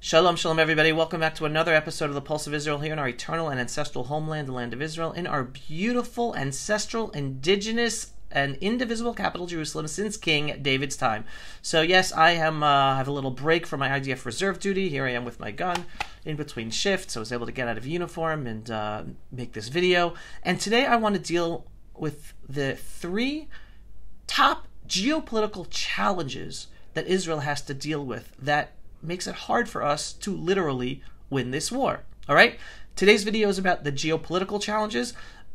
Shalom, shalom, everybody. Welcome back to another episode of the Pulse of Israel here in our eternal and ancestral homeland, the land of Israel, in our beautiful, ancestral, indigenous, and indivisible capital, Jerusalem, since King David's time. So, yes, I am uh, have a little break from my IDF reserve duty. Here I am with my gun in between shifts. I was able to get out of uniform and uh, make this video. And today I want to deal with the three top geopolitical challenges that Israel has to deal with that makes it hard for us to literally win this war. All right? Today's video is about the geopolitical challenges.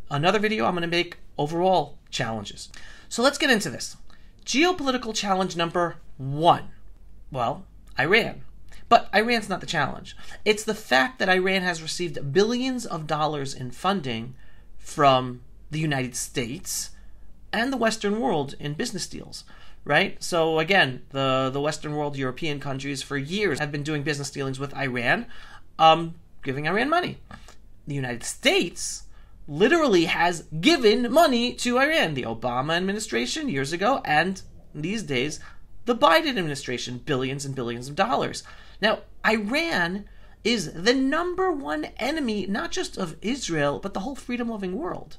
Another video I'm going to make overall challenges. So let's get into this. Geopolitical challenge number one. Well, Iran. But Iran's not the challenge. It's the fact that Iran has received billions of dollars in funding from the United States and the Western world in business deals right? So again, the the Western world, European countries for years have been doing business dealings with Iran, um, giving Iran money. The United States literally has given money to Iran. The Obama administration years ago, and these days, the Biden administration, billions and billions of dollars. Now, Iran is the number one enemy, not just of Israel, but the whole freedom loving world.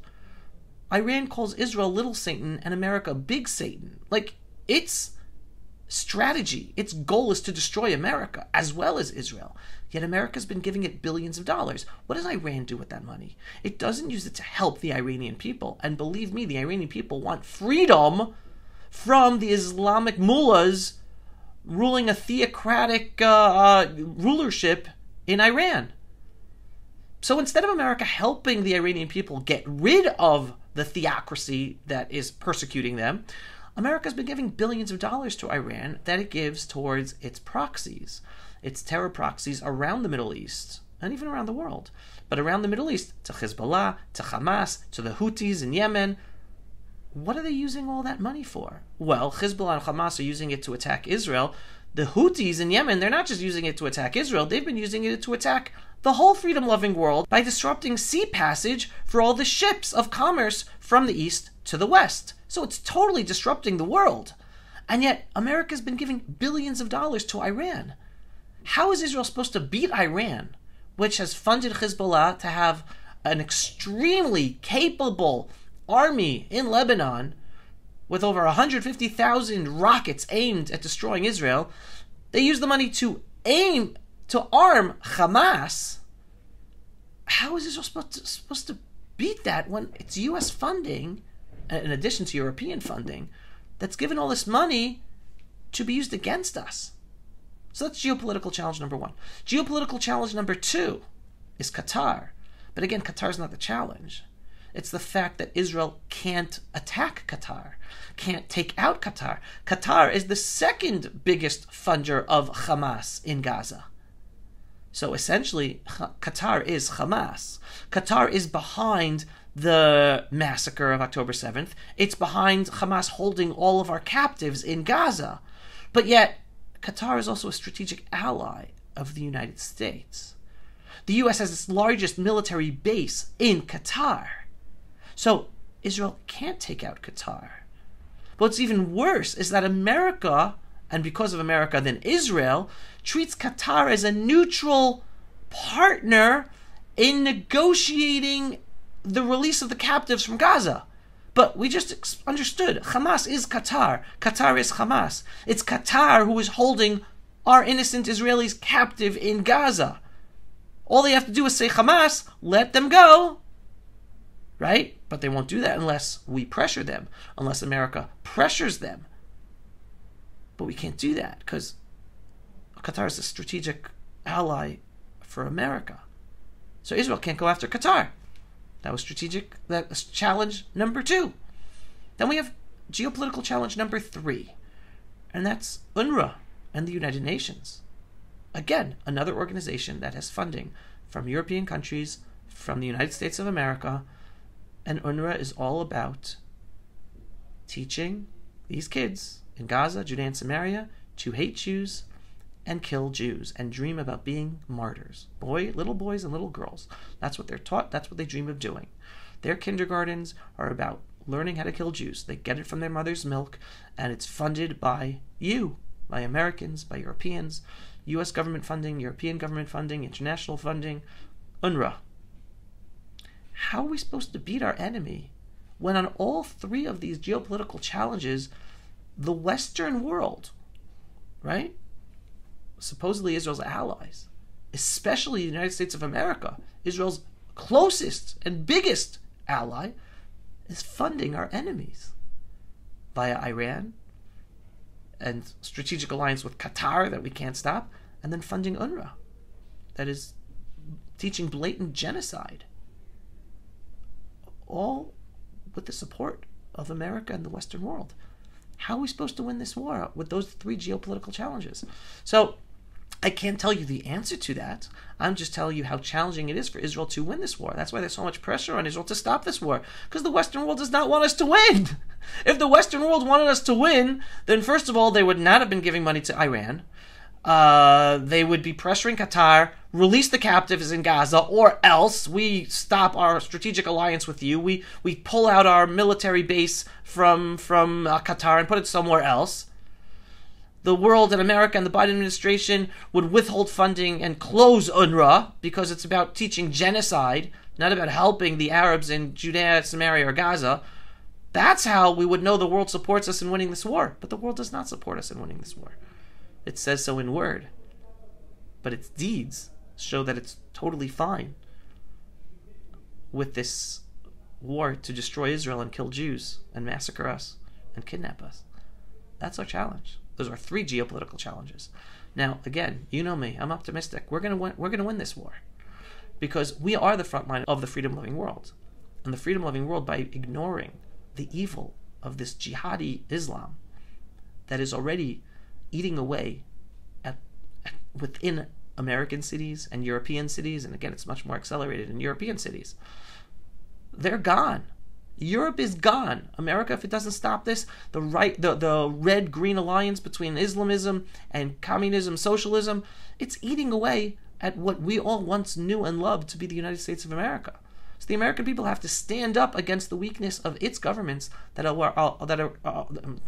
Iran calls Israel little Satan and America big Satan. Like, its strategy, its goal is to destroy America as well as Israel. Yet America's been giving it billions of dollars. What does Iran do with that money? It doesn't use it to help the Iranian people. And believe me, the Iranian people want freedom from the Islamic mullahs ruling a theocratic uh, uh, rulership in Iran. So instead of America helping the Iranian people get rid of the theocracy that is persecuting them, America's been giving billions of dollars to Iran that it gives towards its proxies, its terror proxies around the Middle East and even around the world. But around the Middle East, to Hezbollah, to Hamas, to the Houthis in Yemen, what are they using all that money for? Well, Hezbollah and Hamas are using it to attack Israel. The Houthis in Yemen, they're not just using it to attack Israel, they've been using it to attack the whole freedom loving world by disrupting sea passage for all the ships of commerce from the east to the west. So it's totally disrupting the world. And yet, America's been giving billions of dollars to Iran. How is Israel supposed to beat Iran, which has funded Hezbollah to have an extremely capable army in Lebanon with over 150,000 rockets aimed at destroying Israel? They use the money to aim to arm Hamas. How is Israel supposed to, supposed to beat that when it's U.S. funding? Uh, in addition to European funding, that's given all this money to be used against us. So that's geopolitical challenge number one. Geopolitical challenge number two is Qatar. But again, Qatar is not the challenge. It's the fact that Israel can't attack Qatar, can't take out Qatar. Qatar is the second biggest funder of Hamas in Gaza. So essentially, Qatar is Hamas. Qatar is behind the massacre of October 7th. It's behind Hamas holding all of our captives in Gaza. But yet, Qatar is also a strategic ally of the United States. The U.S. has its largest military base in Qatar. So, Israel can't take out Qatar. But what's even worse is that America, and because of America, then Israel, treats Qatar as a neutral partner in negotiating the release of the captives from Gaza. But we just understood Hamas is Qatar. Qatar is Hamas. It's Qatar who is holding our innocent Israelis captive in Gaza. All they have to do is say Hamas, let them go. Right? But they won't do that unless we pressure them, unless America pressures them. But we can't do that because Qatar is a strategic ally for America. So Israel can't go after Qatar. That was strategic. That was challenge number two. Then we have geopolitical challenge number three, and that's UNRWA and the United Nations. Again, another organization that has funding from European countries, from the United States of America, and UNRWA is all about teaching these kids in Gaza, Judea, and Samaria to hate Jews and kill Jews and dream about being martyrs. Boy, little boys and little girls. That's what they're taught, that's what they dream of doing. Their kindergartens are about learning how to kill Jews. They get it from their mother's milk, and it's funded by you, by Americans, by Europeans, U.S. government funding, European government funding, international funding, UNRWA. How are we supposed to beat our enemy when on all three of these geopolitical challenges, the Western world, right? Supposedly Israel's allies, especially the United States of America, Israel's closest and biggest ally, is funding our enemies via Iran and strategic alliance with Qatar that we can't stop, and then funding UNRWA that is teaching blatant genocide. All with the support of America and the Western world. How are we supposed to win this war with those three geopolitical challenges? So, I can't tell you the answer to that. I'm just telling you how challenging it is for Israel to win this war. That's why there's so much pressure on Israel to stop this war. Because the Western world does not want us to win. If the Western world wanted us to win, then first of all, they would not have been giving money to Iran. Uh, they would be pressuring Qatar, release the captives in Gaza, or else we stop our strategic alliance with you. We we pull out our military base from from uh, Qatar and put it somewhere else the world and America and the Biden administration would withhold funding and close UNRWA because it's about teaching genocide, not about helping the Arabs in Judea, Samaria, or Gaza. That's how we would know the world supports us in winning this war. But the world does not support us in winning this war. It says so in word. But its deeds show that it's totally fine with this war to destroy Israel and kill Jews and massacre us and kidnap us. That's our challenge. Those are three geopolitical challenges. Now, again, you know me. I'm optimistic. We're gonna win. We're gonna win this war because we are the front line of the freedom-loving world, and the freedom-loving world by ignoring the evil of this jihadi Islam that is already eating away at, at within American cities and European cities, and again, it's much more accelerated in European cities. They're gone. Europe is gone. America, if it doesn't stop this, the right, the, the red green alliance between Islamism and communism, socialism, it's eating away at what we all once knew and loved to be the United States of America. So the American people have to stand up against the weakness of its governments that are, uh, that are uh,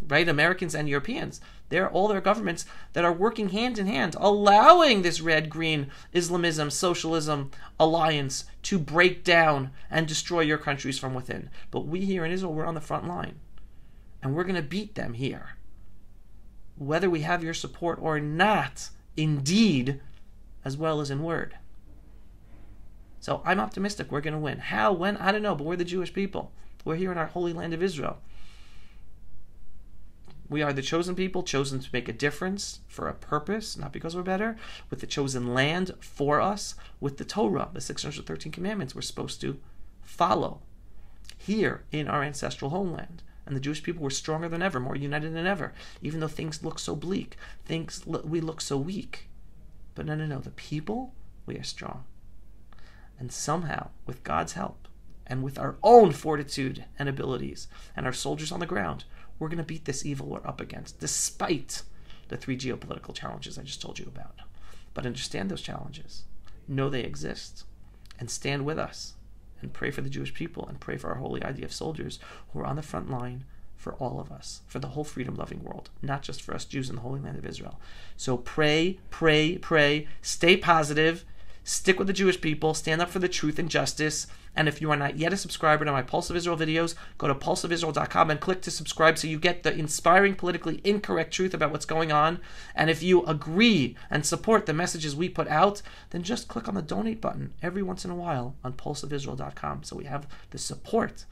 right Americans and Europeans. They're all their governments that are working hand in hand, allowing this red green Islamism socialism alliance to break down and destroy your countries from within. But we here in Israel, we're on the front line, and we're going to beat them here, whether we have your support or not. In deed, as well as in word. So I'm optimistic we're going to win. How, when, I don't know, but we're the Jewish people. We're here in our holy land of Israel. We are the chosen people, chosen to make a difference for a purpose, not because we're better, with the chosen land for us, with the Torah, the 613 commandments we're supposed to follow here in our ancestral homeland. And the Jewish people were stronger than ever, more united than ever, even though things look so bleak, things we look so weak. But no, no, no, the people, we are strong. And somehow, with God's help, and with our own fortitude and abilities, and our soldiers on the ground, we're going to beat this evil we're up against, despite the three geopolitical challenges I just told you about. But understand those challenges, know they exist, and stand with us, and pray for the Jewish people, and pray for our holy IDF soldiers who are on the front line for all of us, for the whole freedom loving world, not just for us Jews in the Holy Land of Israel. So pray, pray, pray, stay positive Stick with the Jewish people, stand up for the truth and justice. And if you are not yet a subscriber to my Pulse of Israel videos, go to pulseofisrael.com and click to subscribe so you get the inspiring, politically incorrect truth about what's going on. And if you agree and support the messages we put out, then just click on the donate button every once in a while on pulseofisrael.com so we have the support,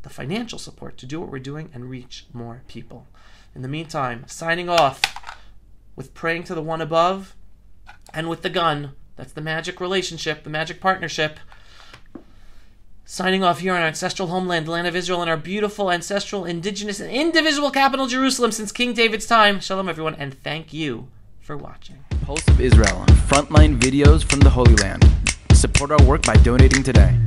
the financial support to do what we're doing and reach more people. In the meantime, signing off with praying to the one above and with the gun. That's the magic relationship, the magic partnership. Signing off here on our ancestral homeland, the land of Israel, and our beautiful ancestral, indigenous, and indivisible capital, Jerusalem, since King David's time. Shalom, everyone, and thank you for watching. Pulse of Israel, frontline videos from the Holy Land. Support our work by donating today.